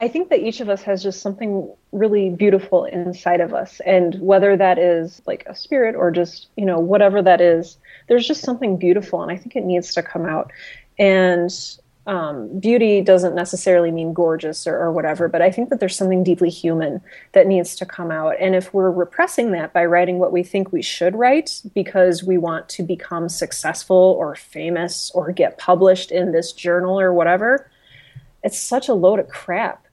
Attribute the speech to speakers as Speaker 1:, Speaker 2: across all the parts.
Speaker 1: I think that each of us has just something really beautiful inside of us. And whether that is like a spirit or just, you know, whatever that is, there's just something beautiful. And I think it needs to come out. And um, beauty doesn't necessarily mean gorgeous or, or, whatever, but I think that there's something deeply human that needs to come out. And if we're repressing that by writing what we think we should write because we want to become successful or famous or get published in this journal or whatever, it's such a load of crap.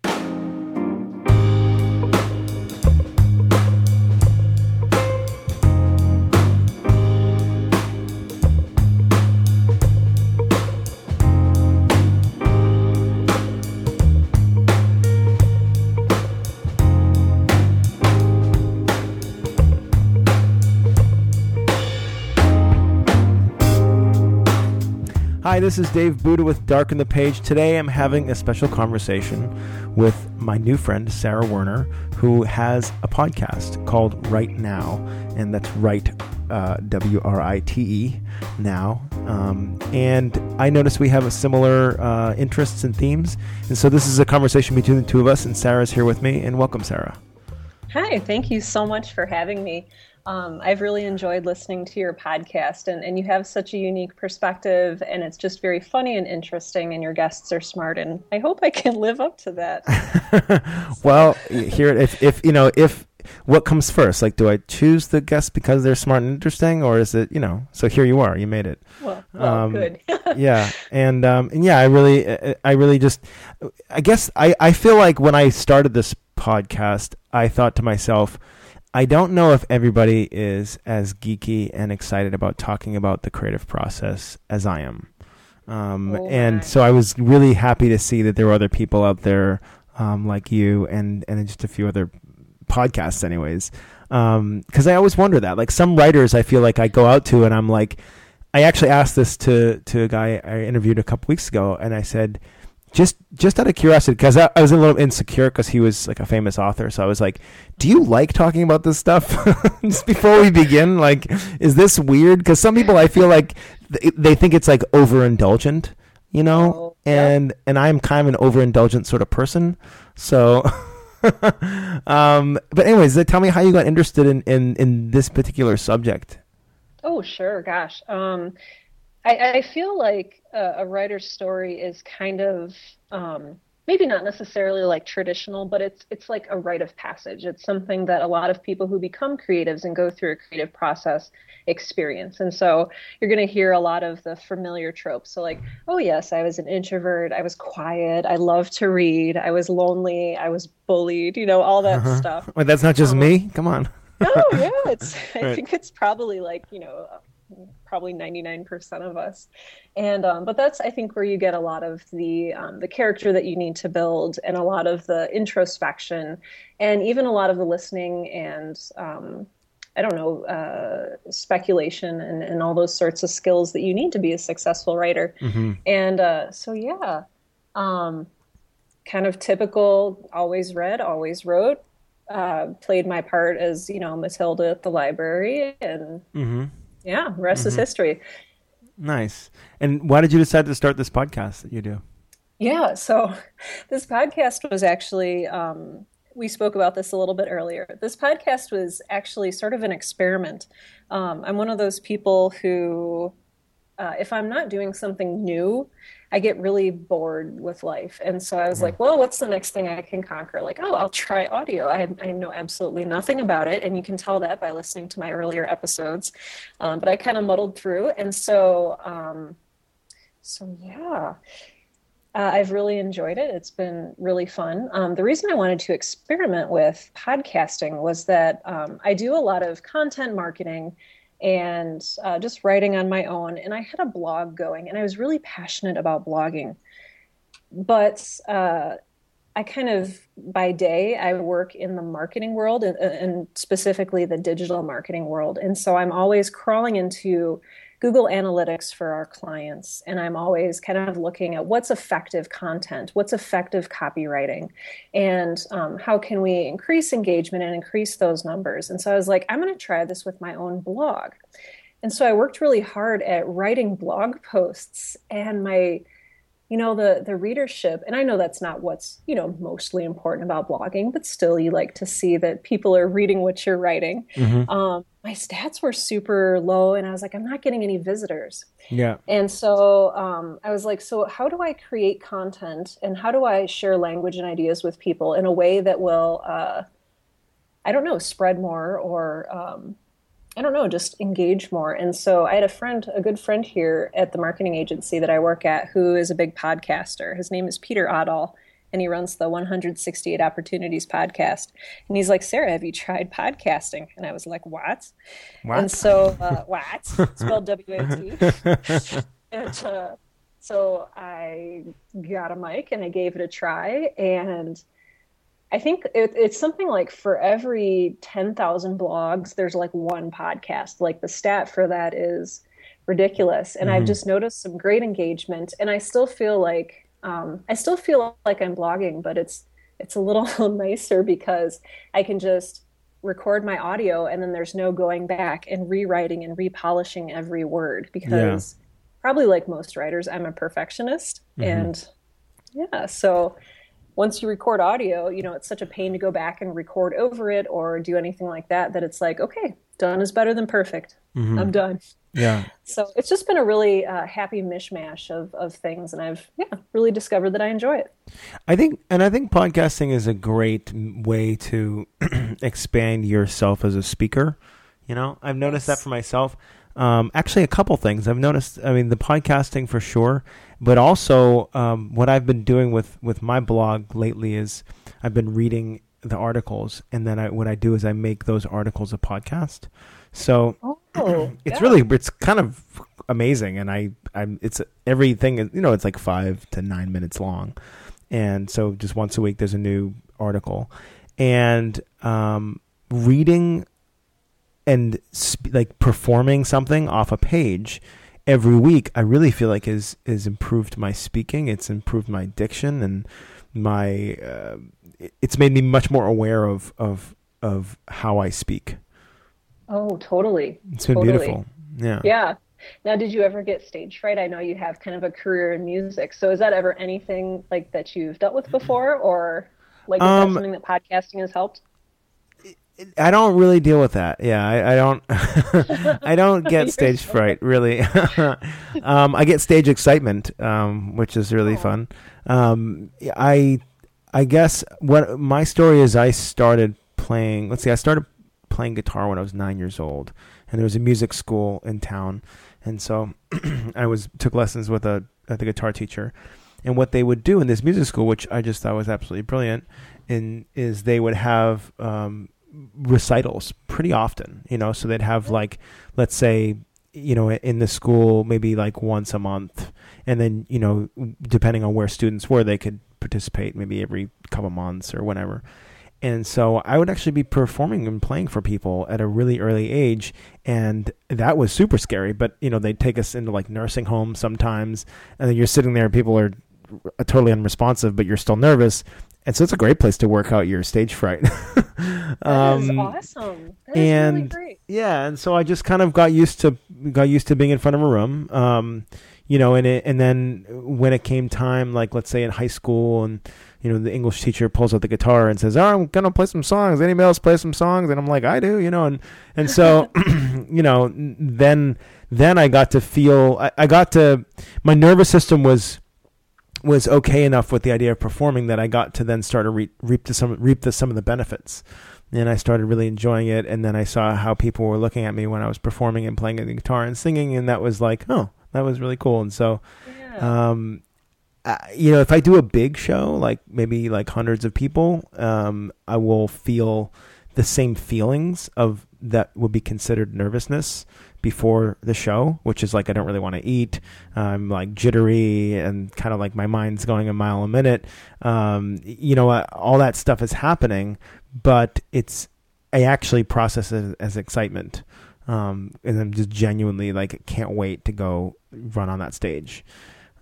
Speaker 2: Hi, this is Dave Booda with Darken the Page. Today I'm having a special conversation with my new friend, Sarah Werner, who has a podcast called Write Now, and that's right, uh, W R I T E, now. Um, and I noticed we have similar uh, interests and themes. And so this is a conversation between the two of us, and Sarah's here with me. And welcome, Sarah.
Speaker 1: Hi, thank you so much for having me. Um, I've really enjoyed listening to your podcast, and, and you have such a unique perspective, and it's just very funny and interesting, and your guests are smart, and I hope I can live up to
Speaker 2: that. well, here, if, if, you know, if, what comes first? Like, do I choose the guests because they're smart and interesting, or is it, you know, so here you are, you made it.
Speaker 1: Well, well um, good.
Speaker 2: yeah. And, um, and yeah, I really, I really just, I guess I, I feel like when I started this podcast, I thought to myself, I don't know if everybody is as geeky and excited about talking about the creative process as I am. Um, oh and so I was really happy to see that there were other people out there um, like you and, and just a few other podcasts, anyways. Because um, I always wonder that. Like some writers, I feel like I go out to and I'm like, I actually asked this to, to a guy I interviewed a couple weeks ago, and I said, just just out of curiosity, because I, I, was a little insecure because he was like a famous author. So I was like, "Do you like talking about this stuff?" just before we begin, like, is this weird? Because some people, I feel like they, they think it's like overindulgent, you know, oh, and yeah. and I'm kind of an overindulgent sort of person. So, um, but anyways, tell me how you got interested in in in this particular subject.
Speaker 1: Oh, sure. Gosh. Um, I, I feel like a, a, writer's story is kind of um, maybe not necessarily like traditional, but it's it's like a rite of passage. It's something that a lot of people who become creatives and go through a creative process experience. And so you're going to hear a lot of the familiar tropes. So like, oh yes, I was an introvert, I was quiet, I loved to read, I was lonely, I was bullied, you know, all that uh-huh. stuff.
Speaker 2: Wait, that's not just um, me. Come on.
Speaker 1: oh yeah, it's. I right. think it's probably like you know probably 99% of us. And um, but that's i think where you get a lot of the um, the character that you need to build and a lot of the introspection and even a lot of the listening and um, i don't know uh, speculation and, and all those sorts of skills that you need to be a successful writer. Mm-hmm. and uh, so yeah um, kind of typical always read always wrote uh, played my part as you know matilda at the library and mm-hmm yeah, rest mm-hmm. is history.
Speaker 2: Nice. And why did you decide to start this podcast that you do?
Speaker 1: Yeah, so this podcast was actually, um, we spoke about this a little bit earlier. This podcast was actually sort of an experiment. Um, I'm one of those people who, uh, if I'm not doing something new, I get really bored with life. And so I was like, well, what's the next thing I can conquer? Like, oh, I'll try audio. I, I know absolutely nothing about it. And you can tell that by listening to my earlier episodes. Um, but I kind of muddled through. And so, um, so yeah. Uh, I've really enjoyed it. It's been really fun. Um, the reason I wanted to experiment with podcasting was that um, I do a lot of content marketing and uh, just writing on my own. And I had a blog going, and I was really passionate about blogging. But uh, I kind of, by day, I work in the marketing world and, and specifically the digital marketing world. And so I'm always crawling into Google Analytics for our clients. And I'm always kind of looking at what's effective content, what's effective copywriting, and um, how can we increase engagement and increase those numbers. And so I was like, I'm going to try this with my own blog. And so I worked really hard at writing blog posts, and my you know the the readership and i know that's not what's you know mostly important about blogging but still you like to see that people are reading what you're writing. Mm-hmm. um, my stats were super low and i was like i'm not getting any visitors.
Speaker 2: Yeah.
Speaker 1: And so um, i was like so how do i create content and how do i share language and ideas with people in a way that will uh, i don't know spread more or um, I don't know, just engage more. And so I had a friend, a good friend here at the marketing agency that I work at, who is a big podcaster. His name is Peter Oddall, and he runs the 168 Opportunities podcast. And he's like, Sarah, have you tried podcasting? And I was like, what? what? And so, uh, what? Spelled W A T. and uh, so I got a mic and I gave it a try. And I think it, it's something like for every 10,000 blogs, there's like one podcast. Like the stat for that is ridiculous. And mm-hmm. I've just noticed some great engagement. And I still feel like, um, I still feel like I'm blogging, but it's, it's a little nicer because I can just record my audio and then there's no going back and rewriting and repolishing every word because yeah. probably like most writers, I'm a perfectionist. Mm-hmm. And yeah, so once you record audio, you know, it's such a pain to go back and record over it or do anything like that that it's like, okay, done is better than perfect. Mm-hmm. I'm done.
Speaker 2: Yeah.
Speaker 1: So it's just been a really uh, happy mishmash of, of things, and I've yeah really discovered that I enjoy it.
Speaker 2: I think, and I think podcasting is a great way to expand yourself as a speaker. You know, I've noticed yes. that for myself. Um, actually, a couple things I've noticed. I mean, the podcasting for sure, but also um, what I've been doing with with my blog lately is I've been reading the articles, and then I, what I do is I make those articles a podcast. So
Speaker 1: oh,
Speaker 2: it's yeah. really it's kind of amazing, and I I'm it's everything. You know, it's like five to nine minutes long, and so just once a week there's a new article, and um, reading and sp- like performing something off a page every week I really feel like has has improved my speaking it's improved my diction and my uh, it's made me much more aware of of of how I speak.
Speaker 1: Oh totally.
Speaker 2: It's been
Speaker 1: totally.
Speaker 2: beautiful. Yeah.
Speaker 1: Yeah. Now did you ever get stage fright? I know you have kind of a career in music. So is that ever anything like that you've dealt with before? Or like is um, that something that podcasting has helped
Speaker 2: I don't really deal with that. Yeah, I, I don't. I don't get stage fright really. um, I get stage excitement, um, which is really oh. fun. Um, I, I guess what my story is. I started playing. Let's see. I started playing guitar when I was nine years old, and there was a music school in town, and so I was took lessons with a, the guitar teacher. And what they would do in this music school, which I just thought was absolutely brilliant, in is they would have um, recitals pretty often, you know, so they'd have like, let's say, you know, in the school, maybe like once a month. And then, you know, depending on where students were, they could participate maybe every couple months or whatever. And so I would actually be performing and playing for people at a really early age. And that was super scary. But, you know, they'd take us into like nursing homes sometimes. And then you're sitting there, people are totally unresponsive, but you're still nervous and so it's a great place to work out your stage fright.
Speaker 1: um, that is awesome. That and is really
Speaker 2: yeah, and so I just kind of got used to got used to being in front of a room. Um, you know, and it, and then when it came time, like let's say in high school, and you know the English teacher pulls out the guitar and says, "Oh, I'm gonna play some songs. Anybody else play some songs?" And I'm like, "I do," you know, and and so you know then then I got to feel I, I got to my nervous system was was okay enough with the idea of performing that I got to then start to reap, reap to some reap the, some of the benefits, and I started really enjoying it. And then I saw how people were looking at me when I was performing and playing the guitar and singing, and that was like, oh, that was really cool. And so, yeah. um, you know, if I do a big show, like maybe like hundreds of people, um, I will feel the same feelings of that would be considered nervousness before the show, which is like I don't really want to eat. I'm like jittery and kind of like my mind's going a mile a minute. Um, you know, uh, all that stuff is happening, but it's I actually process it as excitement, um, and I'm just genuinely like can't wait to go run on that stage.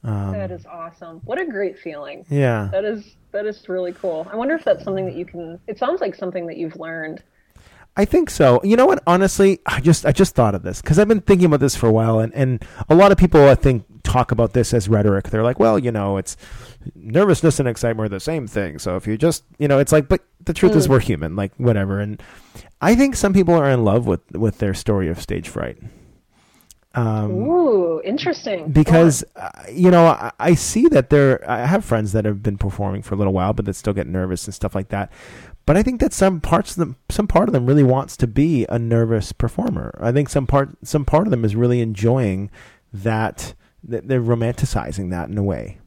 Speaker 1: Um, that is awesome. What a great feeling.
Speaker 2: Yeah.
Speaker 1: That is that is really cool. I wonder if that's something that you can. It sounds like something that you've learned
Speaker 2: I think so. You know what? Honestly, I just I just thought of this because I've been thinking about this for a while, and, and a lot of people I think talk about this as rhetoric. They're like, well, you know, it's nervousness and excitement are the same thing. So if you just, you know, it's like, but the truth mm. is we're human, like whatever. And I think some people are in love with with their story of stage fright.
Speaker 1: Um, Ooh, interesting.
Speaker 2: Because uh, you know, I, I, see that there. I have friends that have been performing for a little while, but that still get nervous and stuff like that. But I think that some parts of them, some part of them, really wants to be a nervous performer. I think some part, some part of them is really enjoying that. that they're romanticizing that in a way.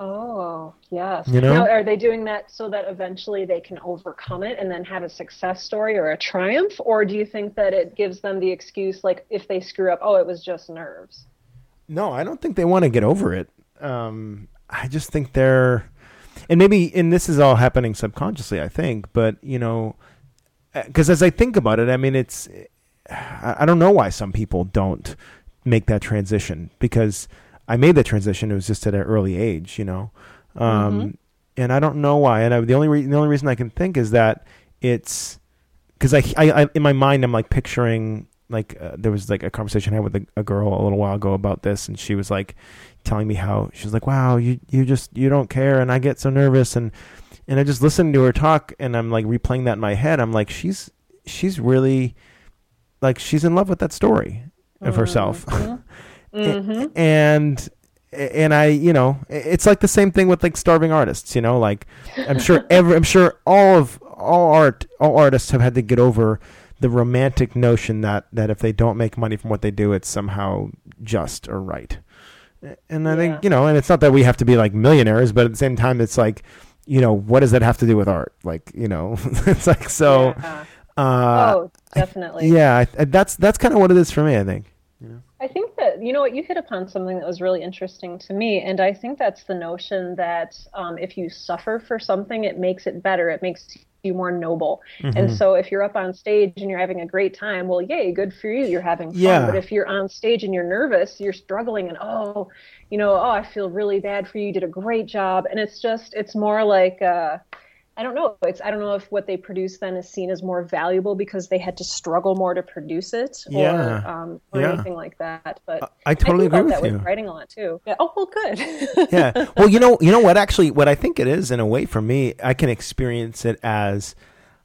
Speaker 1: Oh, yes. You know? Now, are they doing that so that eventually they can overcome it and then have a success story or a triumph? Or do you think that it gives them the excuse, like if they screw up, oh, it was just nerves?
Speaker 2: No, I don't think they want to get over it. Um, I just think they're, and maybe, and this is all happening subconsciously, I think, but, you know, because as I think about it, I mean, it's, I don't know why some people don't make that transition because I made the transition. It was just at an early age, you know, um, mm-hmm. and I don't know why. And I, the only re- the only reason I can think is that it's because I, I, I, in my mind I'm like picturing like uh, there was like a conversation I had with a, a, girl a little while ago about this, and she was like telling me how she was like, "Wow, you you just you don't care," and I get so nervous, and and I just listened to her talk, and I'm like replaying that in my head. I'm like, she's she's really like she's in love with that story of mm-hmm. herself. Mm-hmm. and and I, you know, it's like the same thing with like starving artists, you know, like I'm sure every, I'm sure all of all art, all artists have had to get over the romantic notion that that if they don't make money from what they do, it's somehow just or right. And I yeah. think, you know, and it's not that we have to be like millionaires, but at the same time, it's like, you know, what does that have to do with art? Like, you know, it's like so. Yeah.
Speaker 1: Uh, oh, definitely.
Speaker 2: Yeah, that's that's kind of what it is for me. I think. You know?
Speaker 1: I think that you know what you hit upon something that was really interesting to me, and I think that's the notion that um, if you suffer for something, it makes it better. It makes you more noble. Mm-hmm. And so if you're up on stage and you're having a great time, well, yay, good for you. You're having fun. Yeah. But if you're on stage and you're nervous, you're struggling, and oh, you know, oh, I feel really bad for you. You did a great job, and it's just it's more like. Uh, I don't know. It's I don't know if what they produce then is seen as more valuable because they had to struggle more to produce it, or, yeah. um, or yeah. anything like that. But
Speaker 2: I totally
Speaker 1: I
Speaker 2: agree with
Speaker 1: that
Speaker 2: you.
Speaker 1: With writing a lot too. Yeah. Oh well,
Speaker 2: good. yeah. Well, you know, you know what? Actually, what I think it is in a way for me, I can experience it as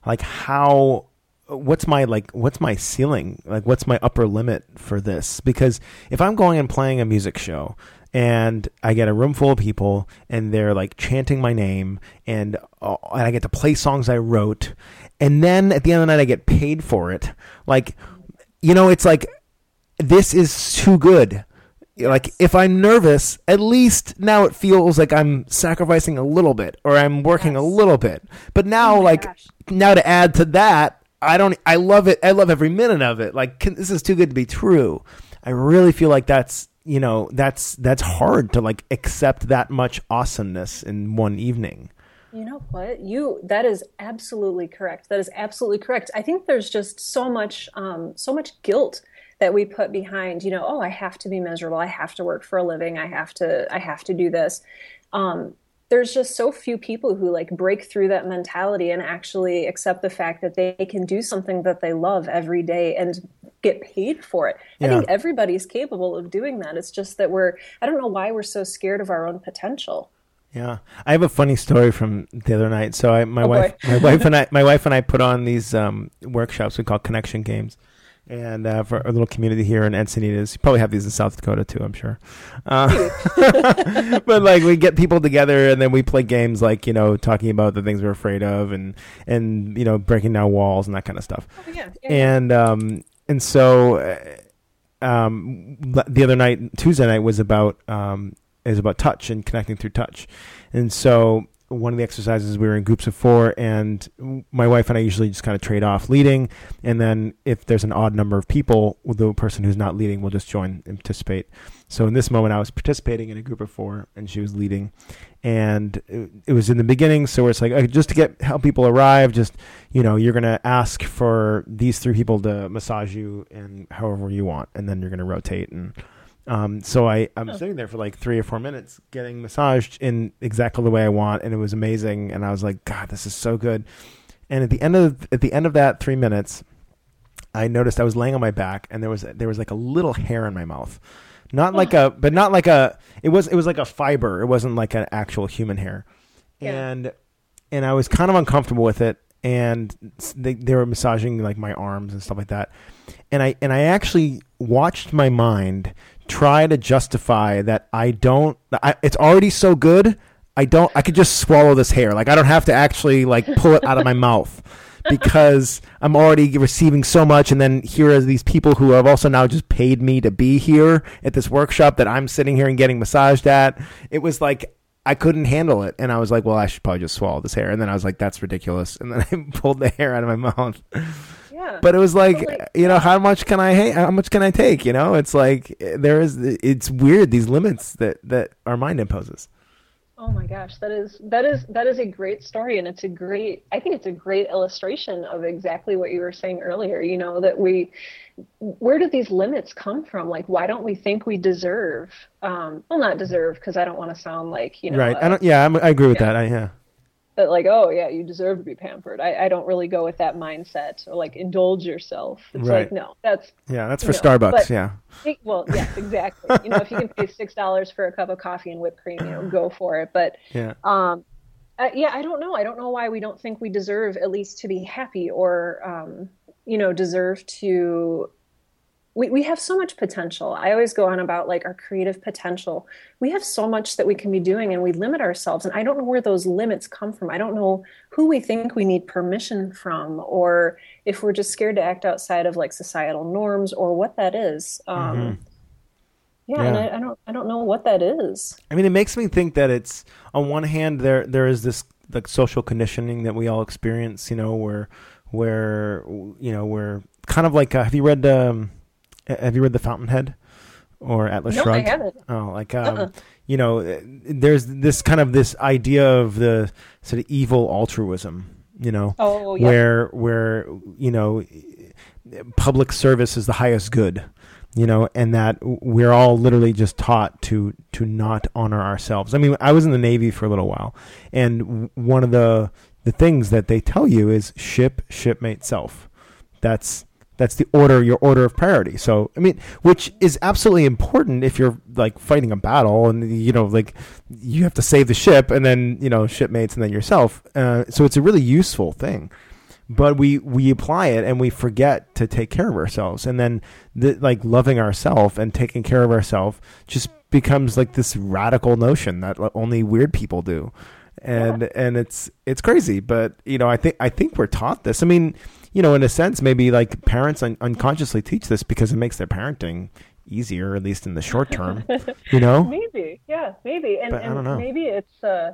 Speaker 2: like how what's my like what's my ceiling like what's my upper limit for this because if i'm going and playing a music show and I get a room full of people, and they're like chanting my name, and uh, and I get to play songs I wrote, and then at the end of the night I get paid for it. Like, you know, it's like this is too good. Like if I'm nervous, at least now it feels like I'm sacrificing a little bit or I'm working yes. a little bit. But now, oh like gosh. now to add to that, I don't. I love it. I love every minute of it. Like can, this is too good to be true. I really feel like that's you know that's that's hard to like accept that much awesomeness in one evening.
Speaker 1: You know what? You that is absolutely correct. That is absolutely correct. I think there's just so much um, so much guilt that we put behind you know oh i have to be miserable. I have to work for a living. I have to i have to do this. Um, there's just so few people who like break through that mentality and actually accept the fact that they can do something that they love every day and get paid for it. Yeah. I think everybody's capable of doing that. It's just that we're I don't know why we're so scared of our own potential.
Speaker 2: Yeah, I have a funny story from the other night. So I, my oh wife, my wife and I, my wife and I put on these um, workshops we call connection games, and uh, for a little community here in Encinitas. You probably have these in South Dakota too, I'm sure. Uh, but like we get people together and then we play games like you know talking about the things we're afraid of and and you know breaking down walls and that kind of stuff. Oh, yeah. yeah. And um and so uh, um the other night Tuesday night was about um is about touch and connecting through touch, and so one of the exercises we were in groups of four and my wife and i usually just kind of trade off leading and then if there's an odd number of people the person who's not leading will just join and participate. So in this moment i was participating in a group of four and she was leading. And it, was in the beginning so it's like uh, just to get help people arrive just you know you're going to ask for these three people to massage you and however you want and then you're going to rotate and um, so I, I'm oh. sitting there for like three or four minutes getting massaged in exactly the way I want, and it was amazing. And I was like, God, this is so good. And at the end of at the end of that three minutes, I noticed I was laying on my back, and there was there was like a little hair in my mouth. not like a, but not like a. It was it was like a fiber. It wasn't like an actual human hair,
Speaker 1: Yeah.
Speaker 2: and and I was kind of uncomfortable with it. And they they were massaging like my arms and stuff like that, and I and I actually watched my mind try to justify that I don't. I, it's already so good. I don't. I could just swallow this hair. Like I don't have to actually like pull it out of my mouth because I'm already receiving so much. And then here are these people who have also now just paid me to be here at this workshop that I'm sitting here and getting massaged at. It was like I couldn't handle it, and I was like, well, I should probably just swallow this hair. And then I was like, that's ridiculous. And then I pulled the hair out of my mouth.
Speaker 1: Yeah.
Speaker 2: But it was like, you know, how much can I ha- how much can I take? You know, it's like there is it's weird these limits that that our mind imposes.
Speaker 1: Oh my gosh, that is that is that is a great story and it's a great I think it's a great illustration of exactly what you were saying earlier, you know, that we where do these limits come from? Like why don't we think we deserve um well not deserve because I don't want to sound like, you know,
Speaker 2: right?
Speaker 1: uh,
Speaker 2: I don't. Yeah, I'm, I agree with
Speaker 1: yeah.
Speaker 2: that. I, yeah.
Speaker 1: That like, oh yeah, you deserve to be pampered. I, I don't really go with that mindset or like indulge yourself. It's
Speaker 2: Right.
Speaker 1: like no, that's
Speaker 2: Yeah, that's for
Speaker 1: No,
Speaker 2: Starbucks.
Speaker 1: but-
Speaker 2: yeah.
Speaker 1: Think- Well, yes, exactly. you know, if you can pay six dollars for a cup of coffee and whipped cream, you know, go for it. But
Speaker 2: Yeah.
Speaker 1: um, yeah, I don't know. I don't know why we don't think we deserve at least to be happy or um, you know deserve to. We we have so much potential. I always go on about like our creative potential. We have so much that we can be doing, and we limit ourselves. And I don't know where those limits come from. I don't know who we think we need permission from, or if we're just scared to act outside of like societal norms, or what that is. Um, yeah, and I, I don't I don't know what that is.
Speaker 2: I mean, it makes me think that it's on one hand there there is this like social conditioning that we all experience. You know, where where you know we're kind of like uh, have you read um have you read The Fountainhead or Atlas
Speaker 1: No, I
Speaker 2: Shrugged?
Speaker 1: haven't.
Speaker 2: Oh, like um,
Speaker 1: Uh-uh.
Speaker 2: you know, there's this kind of this idea of the sort of evil altruism. You know,
Speaker 1: Oh, yeah.
Speaker 2: where where you know public service is the highest good you know and that we're all literally just taught to to not honor ourselves i mean i was in the navy for a little while and one of the the things that they tell you is ship shipmate self that's that's the order your order of priority. So i mean which is absolutely important if you're like fighting a battle and you know like you have to save the ship and then you know shipmates and then yourself. Uh, so it's a really useful thing. But we we apply it and we forget to take care of ourselves. And then the, like loving ourselves and taking care of ourselves just becomes like this radical notion that only weird people do. And and it's it's crazy. But you know i think i think we're taught this. I mean you know in a sense maybe like parents un- unconsciously teach this because it makes their parenting easier at least in the short term you know?
Speaker 1: Maybe, yeah, maybe, and, and maybe it's uh,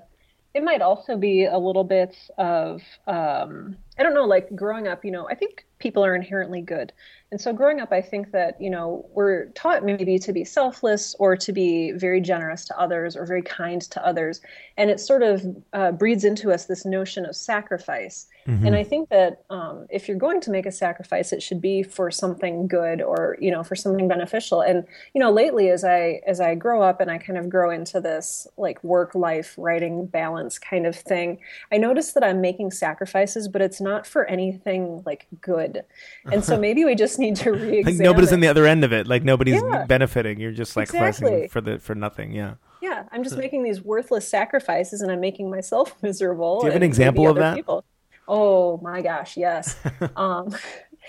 Speaker 1: it might also be a little bit of um, I don't know, like growing up. You know, I think people are inherently good, and so growing up, I think that you know we're taught maybe to be selfless or to be very generous to others or very kind to others, and it sort of uh, breeds into us this notion of sacrifice.
Speaker 2: Mm-hmm.
Speaker 1: And I think that um, if you're going to make a sacrifice, it should be for something good or you know for something beneficial. And you know, lately as I as I grow up and I kind of grow into this like work life writing balance kind of thing, I notice that I'm making sacrifices, but it's not for anything like good. And so maybe we just need to reexamine.
Speaker 2: like nobody's in the other end of it like nobody's
Speaker 1: Yeah.
Speaker 2: benefiting you're just like
Speaker 1: Exactly.
Speaker 2: for the for nothing yeah
Speaker 1: Yeah, I'm just making these worthless sacrifices, and I'm making myself miserable.
Speaker 2: Do you have an example of that?
Speaker 1: People. Oh my gosh, yes. um,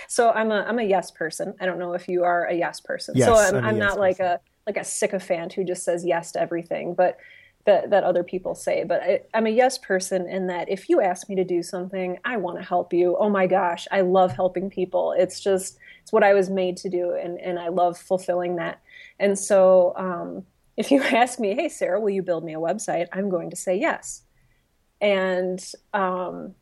Speaker 1: so I'm a I'm a yes person. I don't know if you are a yes person.
Speaker 2: Yes,
Speaker 1: so I'm,
Speaker 2: I'm
Speaker 1: I'm
Speaker 2: yes
Speaker 1: not like a like a sycophant who just says yes to everything, but that that other people say. But I, I'm a yes person in that if you ask me to do something, I want to help you. Oh my gosh, I love helping people. It's just it's what I was made to do, and and I love fulfilling that. And so. Um, if you ask me, hey, Sarah, will you build me a website? I'm going to say yes. And um,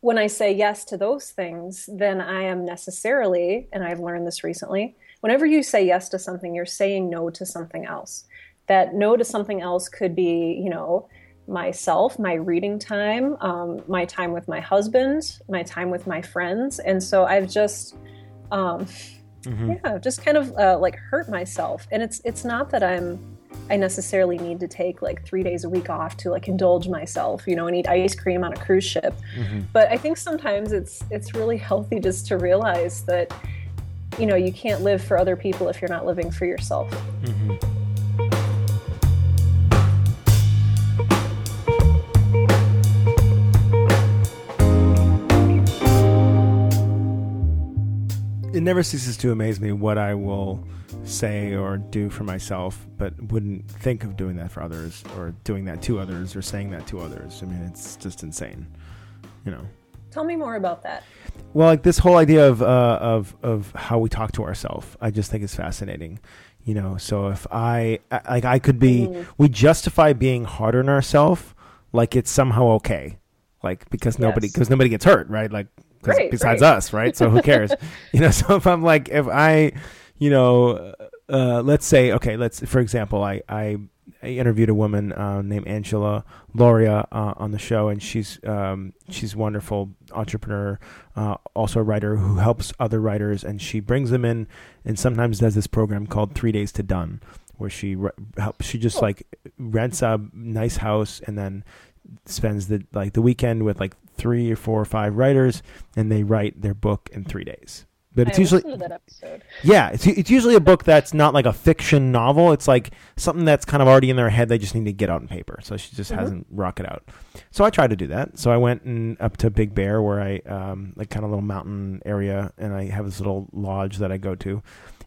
Speaker 1: when I say yes to those things, then I am necessarily, and I've learned this recently, whenever you say yes to something, you're saying no to something else. That no to something else could be, you know, myself, my reading time, um, my time with my husband, my time with my friends. And so I've just, um, yeah, just kind of uh, like hurt myself. And it's it's not that I'm I necessarily need to take like three days a week off to like indulge myself, you know, and eat ice cream on a cruise ship. But I think sometimes it's it's really healthy just to realize that you know, you can't live for other people if you're not living for yourself. Mm-hmm.
Speaker 2: Never ceases to amaze me what I will say or do for myself, but wouldn't think of doing that for others or doing that to others or saying that to others. I mean, it's just insane, you know.
Speaker 1: Tell me more about that.
Speaker 2: Well, like this whole idea of uh, of of how we talk to ourselves, I just think is fascinating. You know, so if I like, I could be, mm. we justify being hard on ourselves like it's somehow okay, like because nobody because nobody gets hurt, right? Like right, besides right. us, right? So who cares? you know, so if I'm like, if I, you know, uh, let's say, okay, let's for example, I I I interviewed a woman uh, named Angela Lauria uh, on the show, and she's um, she's wonderful entrepreneur, uh, also a writer who helps other writers, and she brings them in, and sometimes does this program called Three Days to Done, where she re- helps. She just like rents a nice house and then spends the like the weekend with like three or four or five writers, and they write their book in three days. But it's I usually that episode. Yeah, it's it's usually a book that's not like a fiction novel. It's like something that's kind of already in their head. They just need to get out on paper. So she just mm-hmm. hasn't rock it out. So I tried to do that. So I went and up to Big Bear, where I um, like kind of little mountain area, and I have this little lodge that I go to.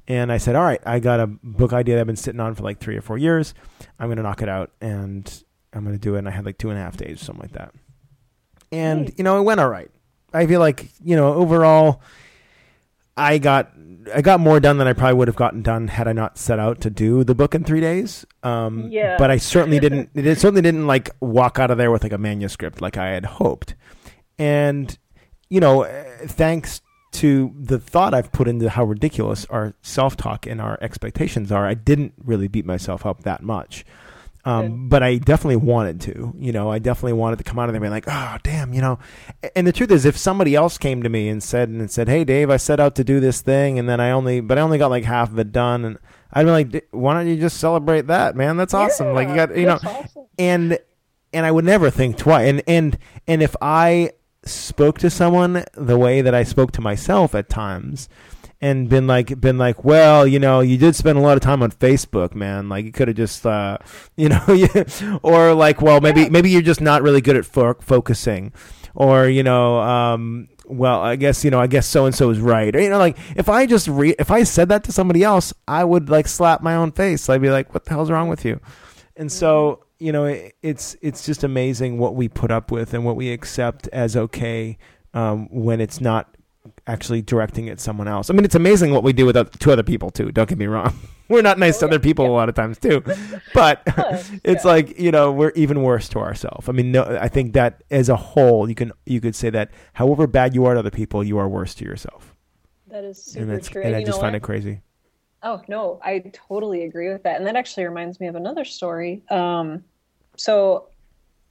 Speaker 2: And I said, "All right, I got a book idea that I've been sitting on for like three or four years. I'm going to knock it out, and I'm going to do it." And I had like two and a half days, something like that. And you know, it went all right. I feel like you know overall I got I got more done than I probably would have gotten done had I not set out to do the book in three days. Um, yeah. But I certainly didn't. It certainly didn't like walk out of there with like a manuscript like I had hoped. And you know, thanks to the thought I've put into how ridiculous our self talk and our expectations are, I didn't really beat myself up that much. Um, but I definitely wanted to, you know, I definitely wanted to come out of there and be like, oh, damn, you know. And the truth is, if somebody else came to me and said, and said, hey, Dave, I set out to do this thing, and then I only, but I only got like half of it done, and I'd be like, why don't you just celebrate that, man? That's awesome. Yeah, like you got, you know, awesome. and and I would never think twice. And and and if I spoke to someone the way that I spoke to myself at times, and been like been like well you know you did spend a lot of time on facebook man. Like you could have just uh you know or like well maybe maybe you're just not really good at fo- focusing. Or you know um well i guess you know i guess so and so is right. Or you know like if i just re- if i said that to somebody else i would like slap my own face. I'd be like what the hell's wrong with you? And so mm-hmm. you know it, it's it's just amazing what we put up with and what we accept as okay um, when it's not actually directing at someone else. I mean, it's amazing what we do with other, to other people too. Don't get me wrong. We're not nice oh, to other people yeah. a lot of times too, but it's yeah. like you know we're even worse to ourselves. I mean, no, I think that as a whole, you can you could say that however bad you are to other people, you are worse to yourself.
Speaker 1: That is super
Speaker 2: and
Speaker 1: true.
Speaker 2: And, and I just find what? it crazy.
Speaker 1: Oh no, I totally agree with that, and that actually reminds me of another story. Um, so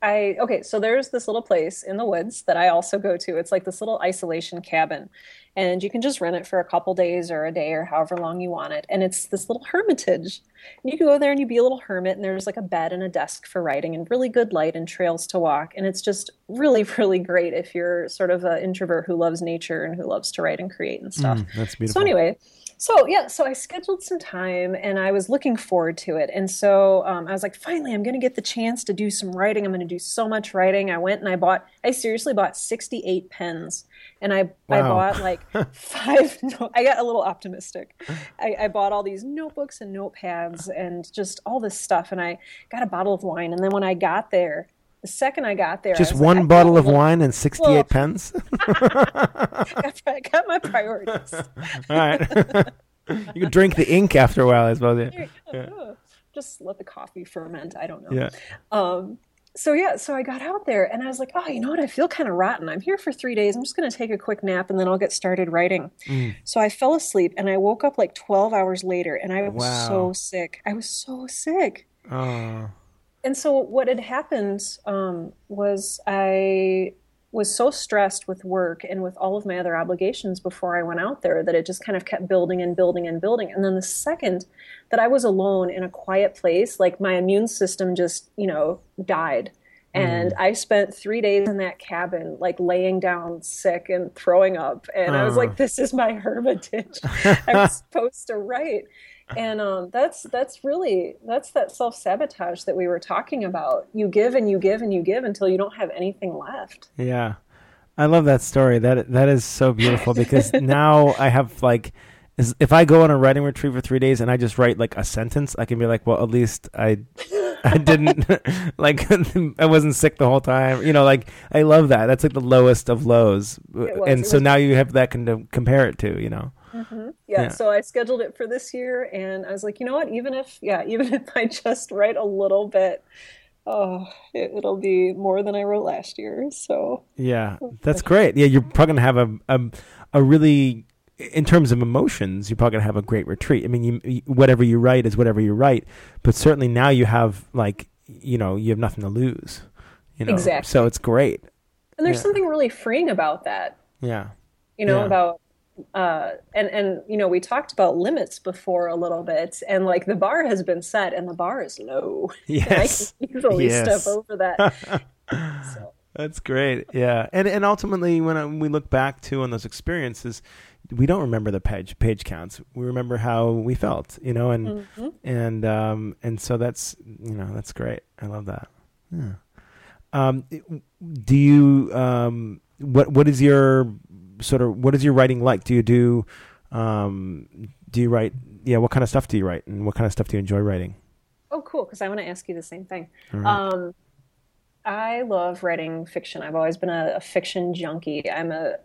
Speaker 1: I okay, so there's this little place in the woods that I also go to. It's like this little isolation cabin, and you can just rent it for a couple days or a day or however long you want it. And it's this little hermitage. And you can go there and you be a little hermit, and there's like a bed and a desk for writing, and really good light and trails to walk. And it's just really, really great if you're sort of an introvert who loves nature and who loves to write and create and stuff.
Speaker 2: Mm, that's beautiful.
Speaker 1: So anyway, so yeah, so I scheduled some time and I was looking forward to it. And so um, I was like, finally, I'm going to get the chance to do some writing. I'm going to do so much writing. I went and I bought, I seriously bought 68 pens. And I, wow. I bought like five, no, I got a little optimistic. I, I bought all these notebooks and notepads and just all this stuff. And I got a bottle of wine. And then when I got there, the second I got there,
Speaker 2: just one
Speaker 1: like,
Speaker 2: bottle of wine and sixty-eight well, pens.
Speaker 1: I got my priorities.
Speaker 2: All right, you can drink the ink after a while, I suppose. Yeah.
Speaker 1: yeah. Just let the coffee ferment. I don't know. Yeah. Um, so yeah, so I got out there and I was like, oh, you know what? I feel kind of rotten. I'm here for three days. I'm just going to take a quick nap and then I'll get started writing. Mm. So I fell asleep and I woke up like 12 hours later and I was wow. so sick. I was so sick. Oh and so what had happened um, was I was so stressed with work and with all of my other obligations before I went out there that it just kind of kept building and building and building. And then the second that I was alone in a quiet place, like my immune system just, you know, died. And I spent three days in that cabin, like laying down sick and throwing up. And I was like, this is my hermitage. I'm supposed to write. And um, that's that's really that's that self sabotage that we were talking about. You give and you give and you give until you don't have anything left.
Speaker 2: Yeah, I love that story. That that is so beautiful because now I have like, if I go on a writing retreat for three days and I just write like a sentence, I can be like, well, at least I I didn't like I wasn't sick the whole time. You know, like I love that. That's like the lowest of lows. and so now you have that to compare it to, you know.
Speaker 1: Mm-hmm. Yeah, yeah, so I scheduled it for this year and I was like, you know what, even if yeah, even if I just write a little bit oh, it, will be more than I wrote last year. So
Speaker 2: yeah, that's great. Yeah, you're probably gonna have a a, a really in terms of emotions, you're probably gonna have a great retreat. I mean, you, you, whatever you write is whatever you write, but certainly now you have like you know you have nothing to lose. You know?
Speaker 1: Exactly.
Speaker 2: So it's great.
Speaker 1: And there's yeah. something really freeing about that.
Speaker 2: Yeah.
Speaker 1: You know
Speaker 2: yeah.
Speaker 1: about uh, and and you know we talked about limits before a little bit, and like the bar has been set, and the bar is low.
Speaker 2: Yes.
Speaker 1: I can easily
Speaker 2: yes.
Speaker 1: step over that.
Speaker 2: so. That's great. Yeah, and and ultimately, when I, we look back to on those experiences, we don't remember the page page counts. We remember how we felt, you know, and mm-hmm. and um and so that's you know that's great. I love that. Yeah. Um, do you um what what is your sort of what is your writing like? Do you do um do you write yeah what kind of stuff do you write and what kind of stuff do you enjoy writing?
Speaker 1: Oh, cool! Because I want to ask you the same thing. Right. Um, I love writing fiction. I've always been a, a fiction junkie. I'm a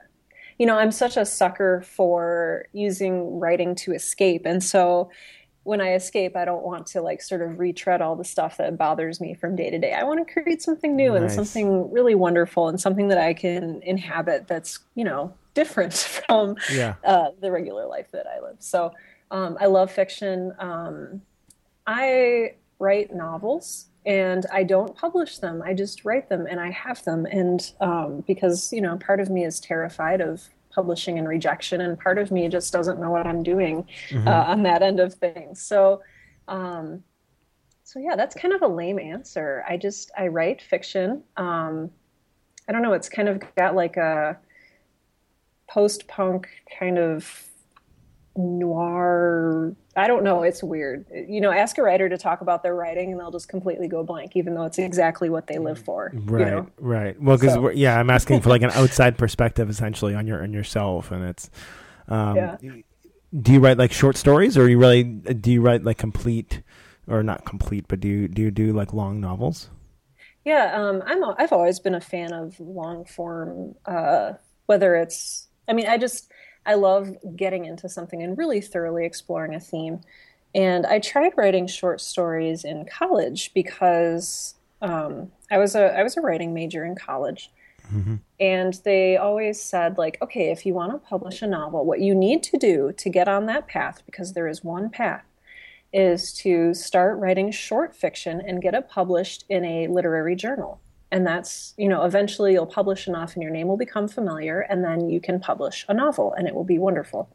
Speaker 1: you know, I'm such a sucker for using writing to escape. And so when I escape, I don't want to like sort of retread all the stuff that bothers me from day to day. I want to create something new nice. and something really wonderful and something that I can inhabit that's, you know, different from
Speaker 2: yeah.
Speaker 1: uh, the regular life that I live. So um, I love fiction. Um, I write novels and I don't publish them. I just write them and I have them. And um, because, you know, part of me is terrified of publishing and rejection, and part of me just doesn't know what I'm doing mm-hmm. uh, on that end of things. So, um, so yeah, that's kind of a lame answer. I just, I write fiction. Um, I don't know, it's kind of got like a post punk kind of noir i don't know it's weird you know ask a writer to talk about their writing and they'll just completely go blank even though it's exactly what they live for
Speaker 2: right
Speaker 1: you know?
Speaker 2: right well because so. yeah i'm asking for like an outside perspective essentially on your on yourself and it's um yeah. do you write like short stories or you really do you write like complete or not complete but do you do you do like long novels
Speaker 1: yeah um i'm a, i've always been a fan of long form uh whether it's i mean i just I love getting into something and really thoroughly exploring a theme. And I tried writing short stories in college because um, I was a I was a writing major in college, mm-hmm. and they always said like, okay, if you want to publish a novel, what you need to do to get on that path, because there is one path, is to start writing short fiction and get it published in a literary journal and that's you know eventually you'll publish enough and your name will become familiar and then you can publish a novel and it will be wonderful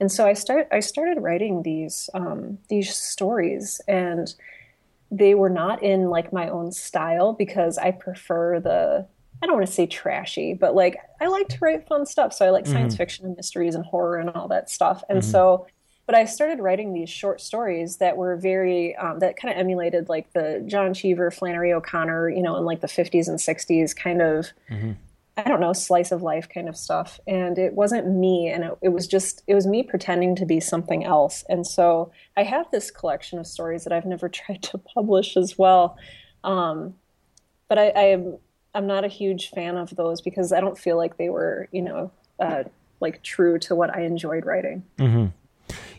Speaker 1: and so i start i started writing these um, these stories and they were not in like my own style because i prefer the i don't want to say trashy but like i like to write fun stuff so i like mm-hmm. science fiction and mysteries and horror and all that stuff and mm-hmm. so but I started writing these short stories that were very um, that kind of emulated like the John Cheever, Flannery O'Connor, you know, in like the 50s and 60s kind of. Mm-hmm. I don't know, slice of life kind of stuff. And it wasn't me. And it, it, was just, it was me pretending to be something else. And so I have this collection of stories that I've never tried to publish as well. Um, but I, I am, I'm not a huge fan of those because I don't feel like they were, you know, uh, like true to what I enjoyed writing.
Speaker 2: Mm-hmm.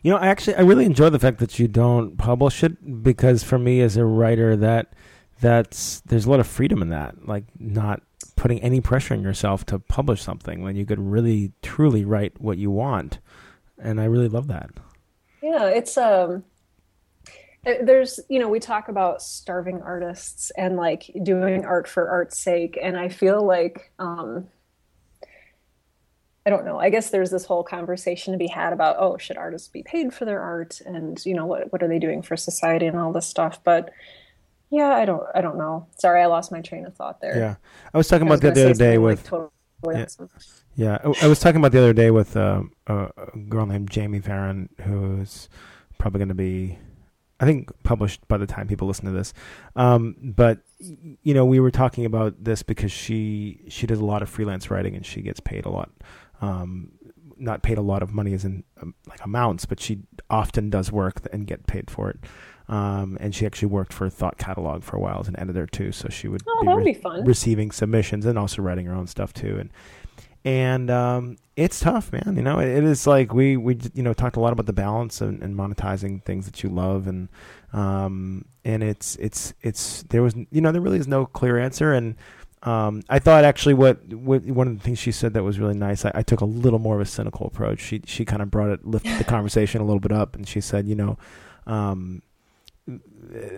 Speaker 2: You know, I actually, I really enjoy the fact that you don't publish it because for me as a writer, that that's there's a lot of freedom in that, like not putting any pressure on yourself to publish something when you could really truly write what you want, and I really love that.
Speaker 1: Yeah, it's um uh, there's you know we talk about starving artists and like doing art for art's sake and i feel like um I don't know. I guess there's this whole conversation to be had about, oh, should artists be paid for their art, and you know, what what are they doing for society and all this stuff. But Yeah, I don't. I don't know. Sorry, I lost my train of thought there.
Speaker 2: Yeah, I was talking I was about that the other day with. Like totally yeah, yeah, I, I was talking about the other day with uh, a girl named Jamie Farron, who's probably going to be, I think, published by the time people listen to this. Um, but you know, we were talking about this because she she does a lot of freelance writing and she gets paid a lot. Um, not paid a lot of money as in um, like amounts, but she often does work and get paid for it. Um, and she actually worked for Thought Catalog for a while as an editor too. So she would
Speaker 1: oh, be, re- be
Speaker 2: receiving submissions and also writing her own stuff too. And and um, it's tough, man. You know, it, it is like we we you know talked a lot about the balance and, and monetizing things that you love, and um, and it's it's it's there was you know there really is no clear answer and um, I thought actually what, what, one of the things she said that was really nice. I, I, took a little more of a cynical approach. She she kind of brought it lifted the conversation a little bit up, and she said, you know, um,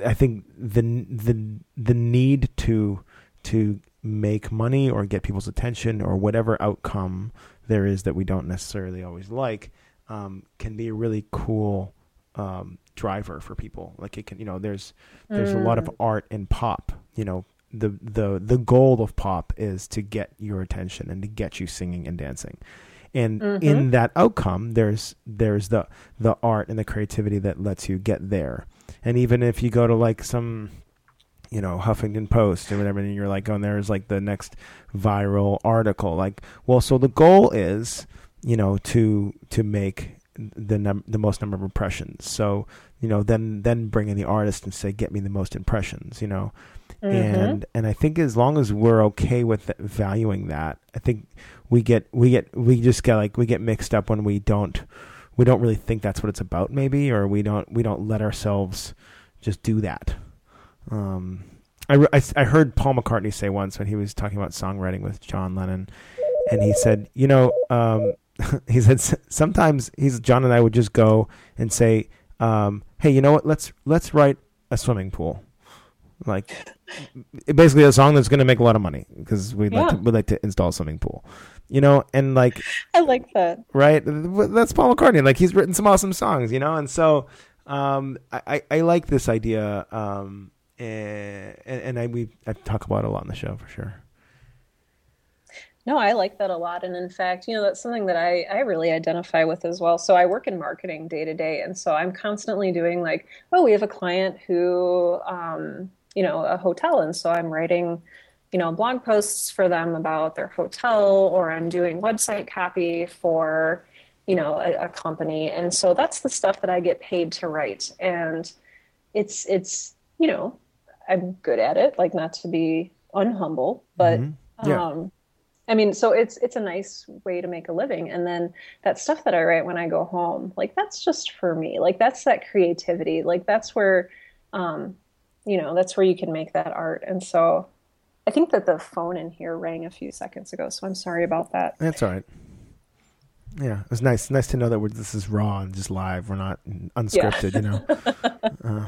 Speaker 2: I think the the the need to to make money or get people's attention or whatever outcome there is that we don't necessarily always like um, can be a really cool um, driver for people. Like it can, you know, there's there's mm. a lot of mm. art in pop. You know, the the the goal of pop is to get your attention and to get you singing and dancing. And mm-hmm. in that outcome there's there's the the art and the creativity that lets you get there. And even if you go to like some you know huffington post or whatever and you're like oh there's like the next viral article like well so the goal is you know to to make the num- the most number of impressions. So you know then then bring in the artist and say get me the most impressions you know Mm-hmm. And and I think as long as we're okay with valuing that, I think we get we get we just get like we get mixed up when we don't we don't really think that's what it's about maybe or we don't we don't let ourselves just do that. Um, I, I, I heard Paul McCartney say once when he was talking about songwriting with John Lennon, and he said, you know, um, he said sometimes he's John and I would just go and say, um, hey, you know what? Let's let's write a swimming pool. Like basically a song that's going to make a lot of money because we'd yeah. like to we'd like to install a swimming pool, you know, and like
Speaker 1: I like that.
Speaker 2: Right, that's Paul McCartney. Like he's written some awesome songs, you know, and so um, I, I like this idea, um, and, and I we I talk about it a lot in the show for sure.
Speaker 1: No, I like that a lot. And in fact, you know, that's something that I, I really identify with as well. So I work in marketing day to day. And so I'm constantly doing like, oh, we have a client who, um, you know a hotel and so i'm writing you know blog posts for them about their hotel or i'm doing website copy for you know a, a, company and so that's the stuff that i get paid to write and it's it's you know i'm good at it like not to be unhumble but mm-hmm. yeah. um I mean, so it's it's a nice way to make a living. And then that stuff that I write when I go home, like that's just for me. Like that's that creativity. Like that's where um, you know, that's where you can make that art. And so I think that the phone in here rang a few seconds ago, so I'm sorry about that.
Speaker 2: That's all right. Yeah, it was nice. Nice to know that we're, this is raw and just live. We're not unscripted, yeah. you know.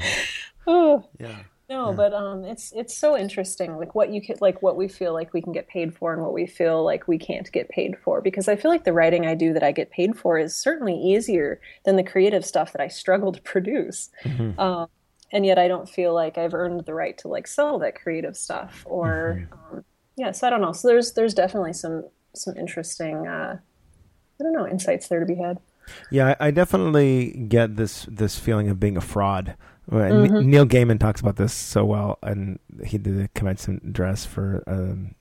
Speaker 1: uh, yeah. No, yeah. but um, it's it's so interesting, like what you could like what we feel like we can get paid for and what we feel like we can't get paid for. Because I feel like the writing I do that I get paid for is certainly easier than the creative stuff that I struggle to produce. Mm-hmm. Um, and yet I don't feel like I've earned the right to like sell that creative stuff or mm-hmm. um, yeah so I don't know. So there's there's definitely some some interesting uh, I don't know insights there to be had.
Speaker 2: Yeah I, I definitely get this this feeling of being a fraud. Mm-hmm. Neil Gaiman talks about this so well and he did a commencement address for um,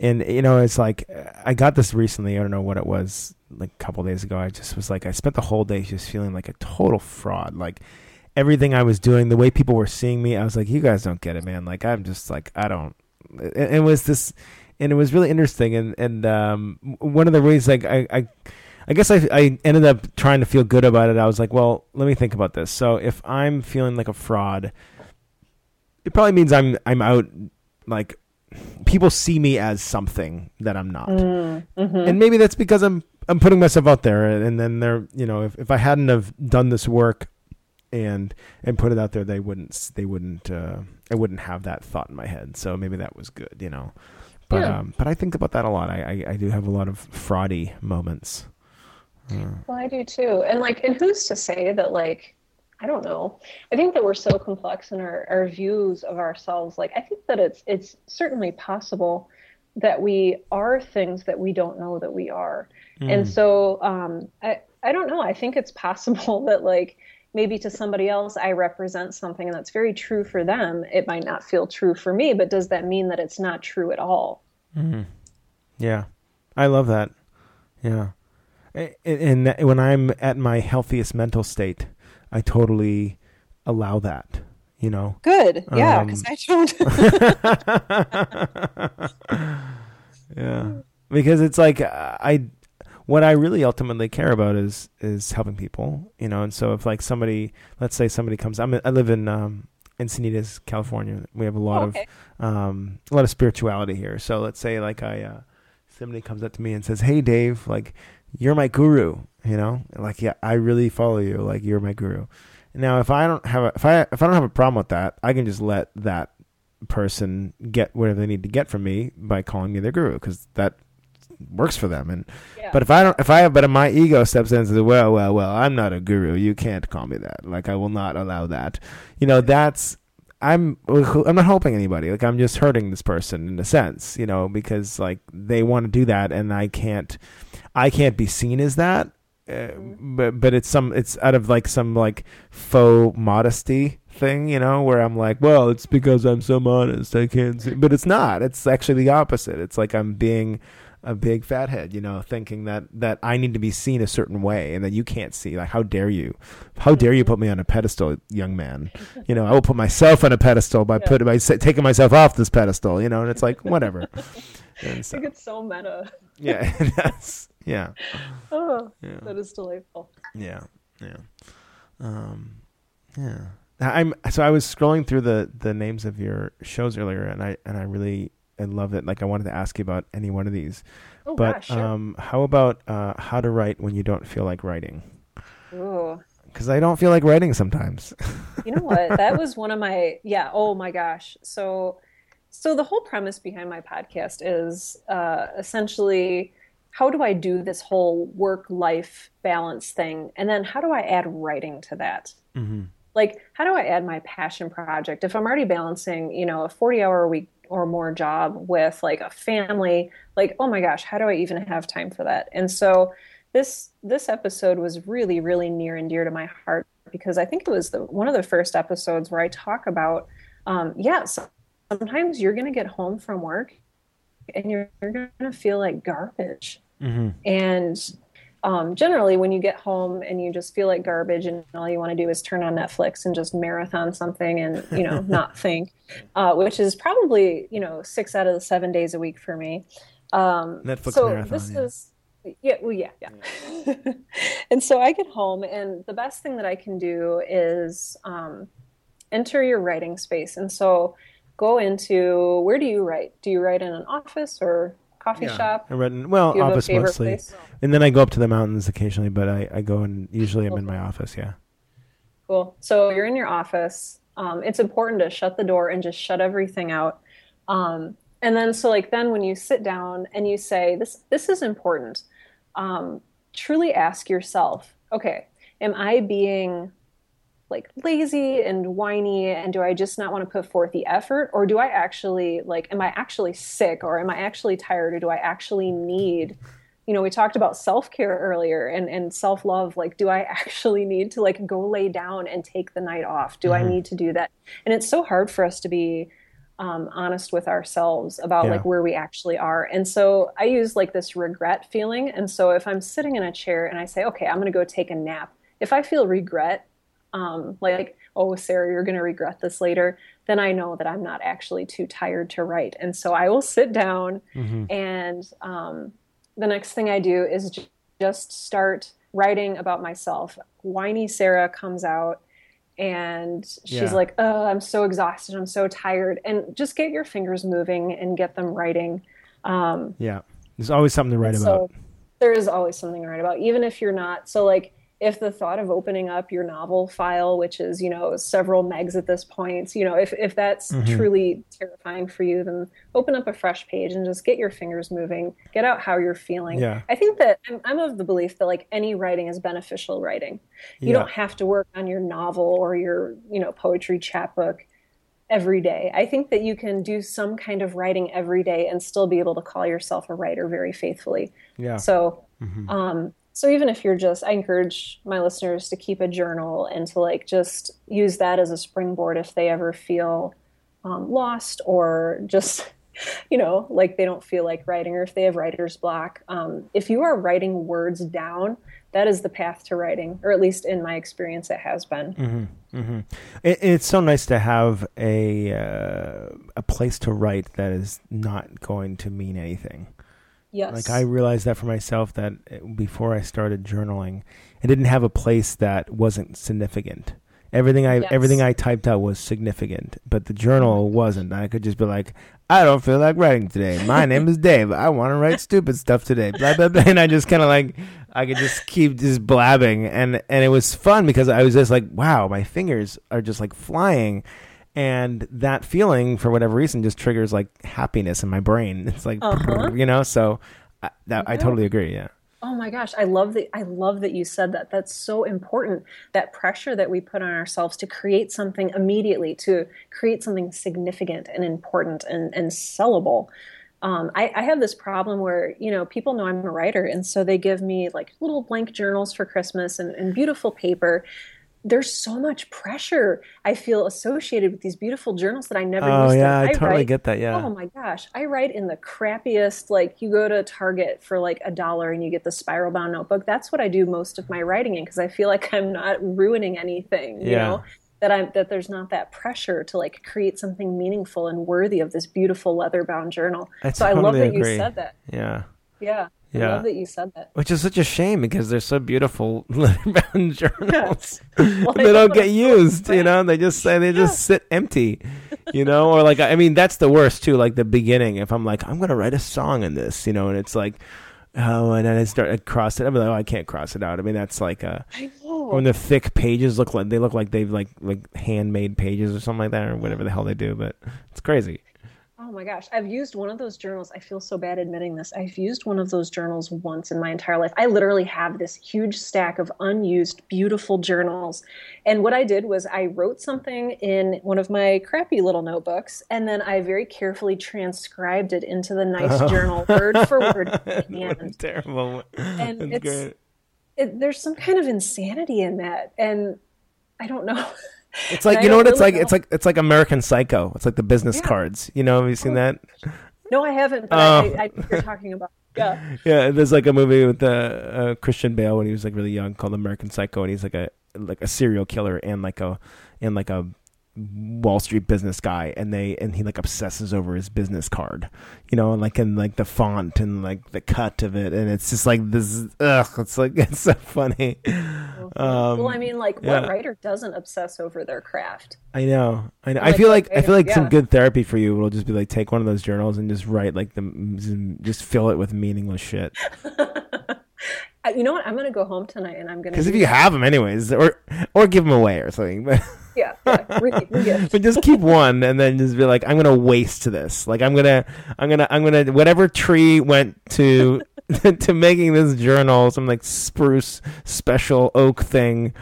Speaker 2: and you know it's like I got this recently. I don't know what it was like a couple days ago. I just was like I spent the whole day just feeling like a total fraud. Like everything I was doing, the way people were seeing me, I was like, you guys don't get it, man. Like I'm just like I don't. It, it was this, and it was really interesting. And and um, one of the ways, like I, I, I guess I I ended up trying to feel good about it. I was like, well, let me think about this. So if I'm feeling like a fraud, it probably means I'm I'm out like people see me as something that I'm not. Mm, mm-hmm. And maybe that's because I'm I'm putting myself out there and then they're you know, if, if I hadn't have done this work and and put it out there, they wouldn't they wouldn't uh, I wouldn't have that thought in my head. So maybe that was good, you know. But yeah. um, but I think about that a lot. I, I, I do have a lot of fraudy moments.
Speaker 1: Uh, well, I do too. And like, and who's to say that like I don't know. I think that we're so complex in our, our views of ourselves. Like I think that it's it's certainly possible that we are things that we don't know that we are. Mm. And so um, I I don't know. I think it's possible that like maybe to somebody else I represent something and that's very true for them. It might not feel true for me, but does that mean that it's not true at all?
Speaker 2: Mm. Yeah, I love that. Yeah, and when I'm at my healthiest mental state, I totally allow that. You know.
Speaker 1: Good. Yeah, because um,
Speaker 2: I don't. yeah, because it's like I, what I really ultimately care about is is helping people. You know, and so if like somebody, let's say somebody comes, I'm I live in um, Encinitas, California. We have a lot oh, okay. of um, a lot of spirituality here. So let's say like I uh, somebody comes up to me and says, "Hey, Dave, like you're my guru." You know, like yeah, I really follow you. Like you're my guru. Now, if I don't have a, if I if I don't have a problem with that, I can just let that person get whatever they need to get from me by calling me their guru because that works for them. And yeah. but if I don't, if I have, but my ego steps in and says, "Well, well, well, I'm not a guru. You can't call me that. Like I will not allow that." You know, that's I'm I'm not helping anybody. Like I'm just hurting this person in a sense, you know, because like they want to do that, and I can't, I can't be seen as that. Uh, but but it's some it's out of like some like faux modesty thing, you know, where I'm like, well, it's because I'm so modest, I can't see. But it's not. It's actually the opposite. It's like I'm being a big fathead, you know, thinking that that I need to be seen a certain way and that you can't see. Like, how dare you? How dare you put me on a pedestal, young man? You know, I will put myself on a pedestal by yeah. putting by taking myself off this pedestal. You know, and it's like whatever.
Speaker 1: and so, it's so meta.
Speaker 2: yeah, that's yeah.
Speaker 1: Oh, yeah. that is delightful.
Speaker 2: Yeah, yeah, um, yeah. I'm so I was scrolling through the the names of your shows earlier, and I and I really I love it. Like I wanted to ask you about any one of these.
Speaker 1: Oh,
Speaker 2: but
Speaker 1: gosh, sure.
Speaker 2: um, how about uh, how to write when you don't feel like writing?
Speaker 1: Ooh.
Speaker 2: Because I don't feel like writing sometimes.
Speaker 1: you know what? That was one of my yeah. Oh my gosh. So so the whole premise behind my podcast is uh, essentially how do I do this whole work life balance thing, and then how do I add writing to that? Mm-hmm. Like, how do I add my passion project if I'm already balancing, you know, a 40 hour a week or more job with like a family like oh my gosh how do i even have time for that and so this this episode was really really near and dear to my heart because i think it was the one of the first episodes where i talk about um yeah sometimes you're going to get home from work and you're, you're going to feel like garbage mm-hmm. and um, generally when you get home and you just feel like garbage and all you want to do is turn on netflix and just marathon something and you know not think uh, which is probably you know six out of the seven days a week for me
Speaker 2: um, netflix so marathon,
Speaker 1: this
Speaker 2: yeah.
Speaker 1: is yeah well yeah yeah, yeah. and so i get home and the best thing that i can do is um, enter your writing space and so go into where do you write do you write in an office or coffee yeah. shop?
Speaker 2: I read in, well, office mostly, place? and then I go up to the mountains occasionally. But I, I go and usually I'm in my office. Yeah.
Speaker 1: Cool. So you're in your office. Um, it's important to shut the door and just shut everything out. Um, and then so like then when you sit down and you say this this is important, um, truly ask yourself, okay, am I being like lazy and whiny and do i just not want to put forth the effort? Or do i actually like am i actually sick or am i actually tired or do i actually need you know we talked about self-care earlier and and self-love like do i actually need to like go lay down and take the night off? Do mm-hmm. i need to do that? And it's so hard for us to be um, honest with ourselves about yeah. like where we actually are. And so i use like this regret feeling. And so if i'm sitting in a chair and i say okay i'm going to go take a nap. If i feel regret um, like, oh, Sarah, you're going to regret this later, then I know that I'm not actually too tired to write. And so I will sit down, mm-hmm. and um, the next thing I do is j- just start writing about myself. Whiny Sarah comes out. And she's yeah. like, "Oh, I'm so exhausted. I'm so tired." And just get your fingers moving and get them writing. Um,
Speaker 2: yeah, there's always something to write about.
Speaker 1: there is always something to write about, even if you're not. So, like, if the thought of opening up your novel file, which is, you know, several megs at this point, you know, if, if that's mm-hmm. truly terrifying for you, then open up a fresh page and just get your fingers moving, get out how you're feeling.
Speaker 2: Yeah.
Speaker 1: I think that I'm, I'm of the belief that like any writing is beneficial writing. You yeah. don't have to work on your novel or your, you know, poetry chapbook every day. I think that you can do some kind of writing every day and still be able to call yourself a writer very faithfully.
Speaker 2: Yeah.
Speaker 1: So, mm-hmm. um, so even if you're just i encourage my listeners to keep a journal and to like just use that as a springboard if they ever feel um, lost or just you know like they don't feel like writing or if they have writer's block. Um, if you are writing words down that is the path to writing or at least in my experience it has been.
Speaker 2: Mm-hmm, mm-hmm. It, it's so nice to have a uh, a place to write that is not going to mean anything
Speaker 1: Yes.
Speaker 2: Like I realized that for myself that before I started journaling, I didn't have a place that wasn't significant. Everything I yes. everything I typed out was significant, but the journal mm-hmm. wasn't. I could just be like, I don't feel like writing today. My name is Dave. I want to write stupid stuff today. Blah blah blah. And I just kind of like I could just keep just blabbing, and and it was fun because I was just like, wow, my fingers are just like flying, and that feeling for whatever reason just triggers like happiness in my brain. It's like uh-huh. you know? So I, that, yeah. I totally agree yeah.
Speaker 1: Oh my gosh i love that i love that you said that. That's so important that pressure that we put on ourselves to create something immediately to create something significant and important and, and sellable. Um, I, I, have this problem where you know people know i'm a writer and so they give me like little blank journals for christmas and, and beautiful paper there's so much pressure I feel associated with these beautiful journals that I never
Speaker 2: oh,
Speaker 1: used
Speaker 2: yeah,
Speaker 1: to.
Speaker 2: I, I totally write, get that. Yeah.
Speaker 1: Oh my gosh, I write in the crappiest. Like you go to Target for like a dollar and you get the spiral bound notebook. That's what I do most of my writing in because I feel like I'm not ruining anything. You
Speaker 2: yeah.
Speaker 1: know that I'm that there's not that pressure to like create something meaningful and worthy of this beautiful leather bound journal.
Speaker 2: I
Speaker 1: so
Speaker 2: totally
Speaker 1: I love that
Speaker 2: agree.
Speaker 1: you said that.
Speaker 2: Yeah.
Speaker 1: Yeah. Yeah. I love that you said that.
Speaker 2: Which is such a shame because they're so beautiful leather-bound journals. Yeah. Well, they don't get used, you know. They just say they just yeah. sit empty, you know. Or like, I mean, that's the worst too. Like the beginning, if I'm like, I'm gonna write a song in this, you know, and it's like, oh, and then I start to cross it. I'm like, oh, I can't cross it out. I mean, that's like a when the thick pages look like they look like they've like like handmade pages or something like that, or whatever the hell they do. But it's crazy.
Speaker 1: Oh my gosh, I've used one of those journals. I feel so bad admitting this. I've used one of those journals once in my entire life. I literally have this huge stack of unused, beautiful journals. And what I did was I wrote something in one of my crappy little notebooks, and then I very carefully transcribed it into the nice oh. journal, word for word.
Speaker 2: And, Terrible.
Speaker 1: And That's it's, it, there's some kind of insanity in that. And I don't know.
Speaker 2: It's like you know what it's like. Know. It's like it's like American Psycho. It's like the business yeah. cards. You know, have you seen that?
Speaker 1: No, I haven't. But I, oh. I, I think you're talking about. Yeah.
Speaker 2: Yeah. There's like a movie with uh, uh, Christian Bale when he was like really young called American Psycho, and he's like a like a serial killer and like a and like a Wall Street business guy, and they and he like obsesses over his business card, you know, and like in like the font and like the cut of it, and it's just like this. Ugh, it's like it's so funny.
Speaker 1: Um, well, I mean, like what writer doesn't obsess over their craft?
Speaker 2: I know. I know. I feel like I feel like yeah. some good therapy for you will just be like take one of those journals and just write like the just fill it with meaningless shit.
Speaker 1: you know what? I'm gonna go home tonight and I'm gonna.
Speaker 2: Because if you have them anyways, or or give them away or something, but
Speaker 1: yeah, yeah
Speaker 2: but just keep one and then just be like, I'm gonna waste this. Like I'm gonna, I'm gonna, I'm gonna. Whatever tree went to to making this journal, some like spruce special oak thing,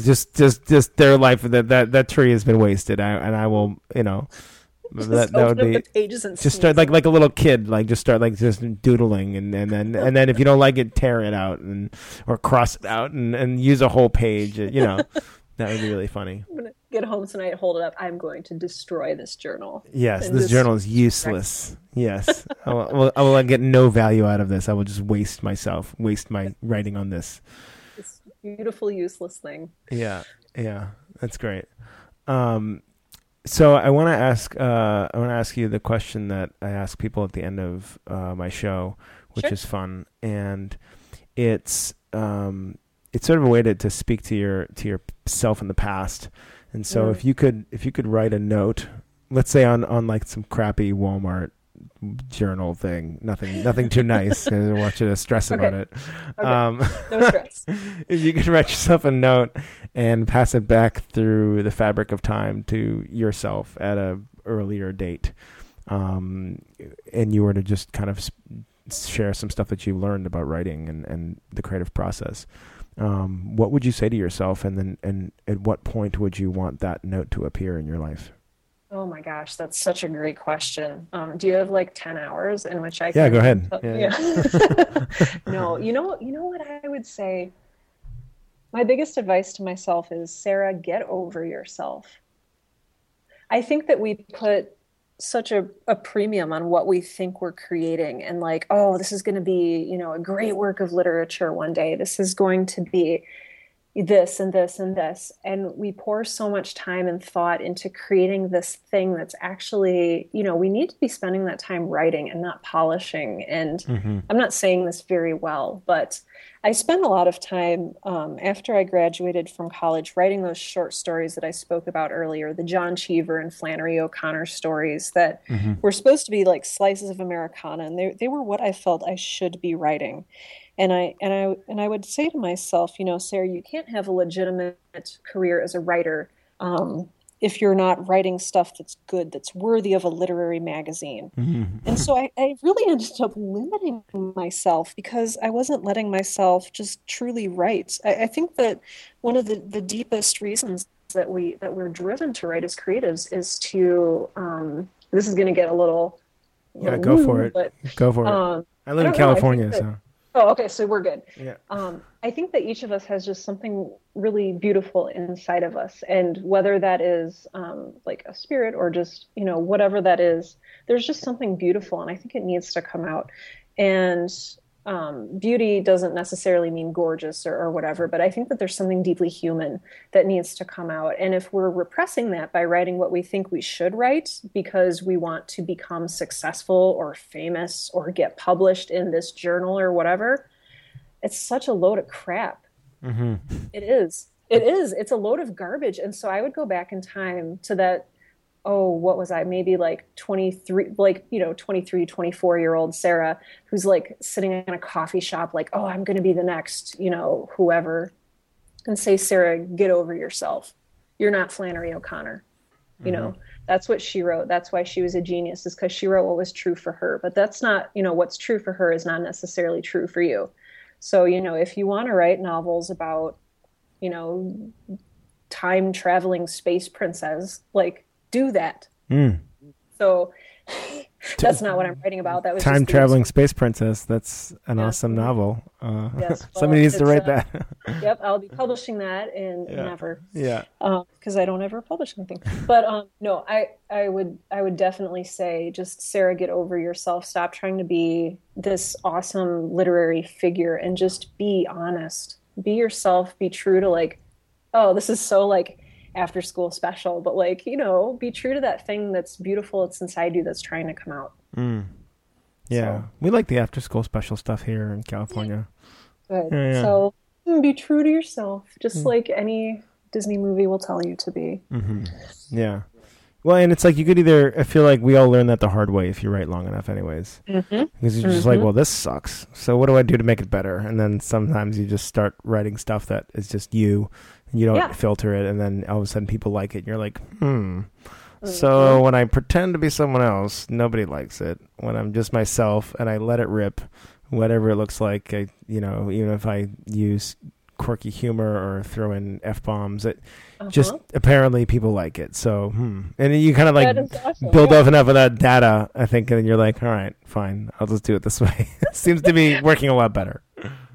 Speaker 2: just just just their life that that that tree has been wasted. I, and I will, you know
Speaker 1: that, that would be pages and
Speaker 2: just start like like a little kid like just start like just doodling and, and then and then if you don't like it tear it out and or cross it out and, and use a whole page you know that would be really funny.
Speaker 1: I'm gonna get home tonight hold it up. I'm going to destroy this journal.
Speaker 2: Yes this journal is useless. Yes. I, will, I will get no value out of this. I will just waste myself waste my writing on this.
Speaker 1: This beautiful useless thing.
Speaker 2: Yeah yeah. That's great. Um so I want to ask uh, I want to ask you the question that I ask people at the end of uh, my show, which
Speaker 1: sure.
Speaker 2: is fun, and it's um, it's sort of a way to, to speak to your to yourself in the past. And so mm. if you could if you could write a note, let's say on on like some crappy Walmart journal thing. Nothing, nothing too nice. I don't want you to stress
Speaker 1: Okay.
Speaker 2: about it.
Speaker 1: Okay.
Speaker 2: Um,
Speaker 1: No stress.
Speaker 2: if you could write yourself a note and pass it back through the fabric of time to yourself at a earlier date, um, and you were to just kind of s- share some stuff that you learned about writing and, and the creative process, um, what would you say to yourself, and then and at what point would you want that note to appear in your life?
Speaker 1: Oh my gosh, that's such a great question. Um, do you have like 10 hours in which I
Speaker 2: Yeah, go ahead.
Speaker 1: Yeah.
Speaker 2: Yeah,
Speaker 1: no, you know, you know what I would say? My biggest advice to myself is Sarah, get over yourself. I think that we put such a, a premium on what we think we're creating and like, oh, this is going to be, you know, a great work of literature one day. This is going to be this and this and this. And we pour so much time and thought into creating this thing that's actually, you know, we need to be spending that time writing and not polishing. And
Speaker 2: Mm-hmm.
Speaker 1: I'm not saying this very well, but I spent a lot of time um, after I graduated from college writing those short stories that I spoke about earlier, the John Cheever and Flannery O'Connor stories that
Speaker 2: Mm-hmm.
Speaker 1: were supposed to be like slices of Americana, and they they were what I felt I should be writing. And I and I and I would say to myself, you know, Sarah, you can't have a legitimate career as a writer um, if you're not writing stuff that's good, that's worthy of a literary magazine. And so I, I really ended up limiting myself because I wasn't letting myself just truly write. I, I think that one of the, the deepest reasons that we that we're driven to write as creatives is to um, this is going to get a little
Speaker 2: Yeah, go for it.
Speaker 1: But
Speaker 2: Go for it.
Speaker 1: um,
Speaker 2: I live
Speaker 1: I
Speaker 2: in
Speaker 1: don't know, I
Speaker 2: California, so
Speaker 1: oh, okay, so we're good.
Speaker 2: yeah.
Speaker 1: Um, I think that each of us has just something really beautiful inside of us, and whether that is um, like a spirit or just you know whatever that is, there's just something beautiful, and I think it needs to come out. And um, beauty doesn't necessarily mean gorgeous or, or whatever, but I think that there's something deeply human that needs to come out. And if we're repressing that by writing what we think we should write because we want to become successful or famous or get published in this journal or whatever, it's such a load of crap.
Speaker 2: Mm-hmm.
Speaker 1: It is. It is. It's a load of garbage. And so I would go back in time to that, oh, what was I? Maybe like 23, like, you know, 23, 24 year old Sarah, who's like sitting in a coffee shop, like, oh, I'm going to be the next, you know, whoever. And say, Sarah, get over yourself. You're not Flannery O'Connor. You know, mm-hmm. that's what she wrote. That's why she was a genius, is because she wrote what was true for her. But that's not, you know, what's true for her is not necessarily true for you. So, you know, if you want to write novels about, you know, time traveling space princess, like do that.
Speaker 2: Mm.
Speaker 1: So that's not what I'm writing about. That was
Speaker 2: Time traveling space princess. That's an
Speaker 1: Yeah.
Speaker 2: awesome novel. Uh,
Speaker 1: Yes,
Speaker 2: somebody needs to write
Speaker 1: uh,
Speaker 2: that.
Speaker 1: Yep, I'll be publishing that in
Speaker 2: Yeah.
Speaker 1: never.
Speaker 2: yeah.
Speaker 1: because I don't ever publish anything. But um, no, I I would I would definitely say just Sarah, get over yourself. Stop trying to be this awesome literary figure and just be honest. Be yourself. Be true to like, oh, this is so like after school special, but like you know, be true to that thing that's beautiful. It's inside you that's trying to come out.
Speaker 2: Mm. Yeah.
Speaker 1: So-
Speaker 2: We like the after school special stuff here in California.
Speaker 1: Good.
Speaker 2: Yeah, yeah.
Speaker 1: So mm, be true to yourself, just
Speaker 2: Mm.
Speaker 1: like any Disney movie will tell you to be.
Speaker 2: hmm Yeah. Well, and it's like you could either. I feel like we all learn that the hard way if you write long enough, anyways.
Speaker 1: Mm-hmm.
Speaker 2: Because you're just like,
Speaker 1: Mhm.
Speaker 2: well, this sucks. So what do I do to make it better? And then sometimes you just start writing stuff that is just you, and you don't
Speaker 1: Yeah.
Speaker 2: filter it, and then all of a sudden people like it, and you're like, hmm.
Speaker 1: Mm-hmm.
Speaker 2: So when I pretend to be someone else, nobody likes it. When I'm just myself and I let it rip, whatever it looks like, I, you know, even if I use quirky humor or throw in f bombs, it just
Speaker 1: Uh-huh.
Speaker 2: apparently people like it. So, hmm. and you kind of like
Speaker 1: awesome.
Speaker 2: build
Speaker 1: Yeah.
Speaker 2: off enough of that data, I think, and then you're like, all right, fine, I'll just do it this way. seems to be working a lot better.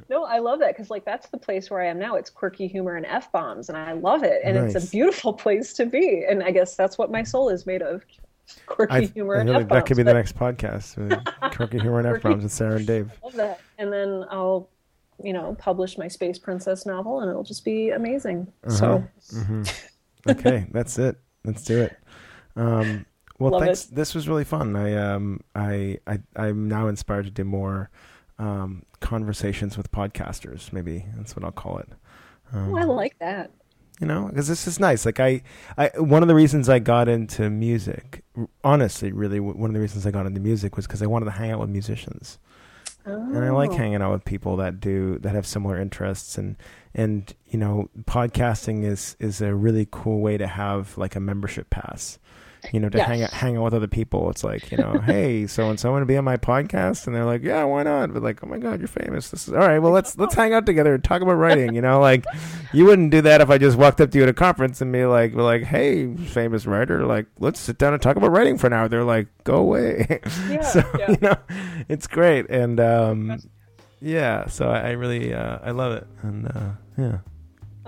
Speaker 1: No, I love that because like that's the place where I am now. It's quirky humor and f bombs, and I love it, and it's a beautiful place to be. And I guess that's what my soul is made of: quirky
Speaker 2: I,
Speaker 1: humor
Speaker 2: I
Speaker 1: and f bombs.
Speaker 2: that could be the next podcast. uh, Quirky humor and f bombs with Sarah and Dave.
Speaker 1: Love that, and then I'll, you know, publish my space princess novel, and it'll just be amazing. So
Speaker 2: hmm Okay, that's it. Let's do it. Um, well,
Speaker 1: Love
Speaker 2: thanks. This was really fun. I um, I, I, I'm now inspired to do more um, conversations with podcasters. Maybe that's what I'll call it. Um,
Speaker 1: oh, I like that.
Speaker 2: you know because this is nice like I, I one of the reasons i got into music honestly really one of the reasons i got into music was because i wanted to hang out with musicians oh. and i like oh. hanging out with people that do that have similar interests and and you know podcasting is is a really cool way to have like a membership pass you know, to yes. hang out, hang out with other people. It's like, you know, hey, so and so want to be on my podcast, and they're like, yeah, why not? But like, oh my god, you're famous. This is all right. Well, let's let's hang out together and talk about writing. You know, like you wouldn't do that if I just walked up to you at a conference and be like, like, hey, famous writer, like let's sit down and talk about writing for an hour. They're like, go away. Yeah, so yeah. you know, it's great, and um, yeah. So I, I really uh, I love it, and uh, yeah.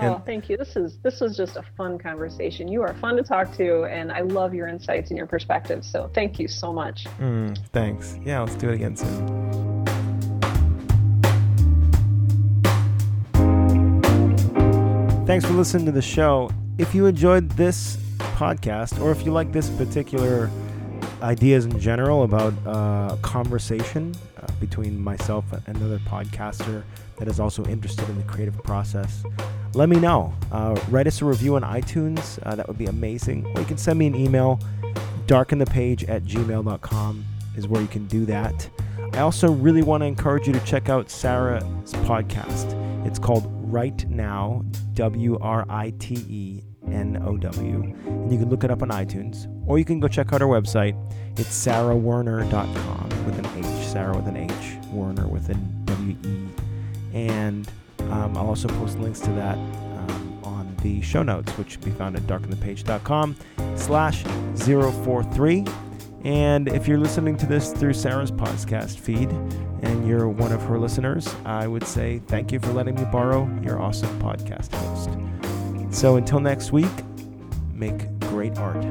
Speaker 1: Oh, thank you. This is this was just a fun conversation. You are fun to talk to, and I love your insights and your perspectives. So thank you so much.
Speaker 2: Mm, thanks. Yeah, let's do it again soon. Thanks for listening to the show. If you enjoyed this podcast, or if you like this particular ideas in general about uh, conversation uh, between myself and another podcaster that is also interested in the creative process, let me know. Uh, write us a review on iTunes. Uh, that would be amazing. Or you can send me an email. Darkenthepage at gmail.com is where you can do that. I also really want to encourage you to check out Sarah's podcast. It's called Write Now, W R I T E N O W. And you can look it up on iTunes. Or you can go check out our website. It's sarahwerner.com with an H, Sarah with an H, Werner with an W E. And um, I'll also post links to that um, on the show notes, which can be found at darkenthepage.com slash 043. And if you're listening to this through Sarah's podcast feed and you're one of her listeners, I would say thank you for letting me borrow your awesome podcast host. So until next week, make great art.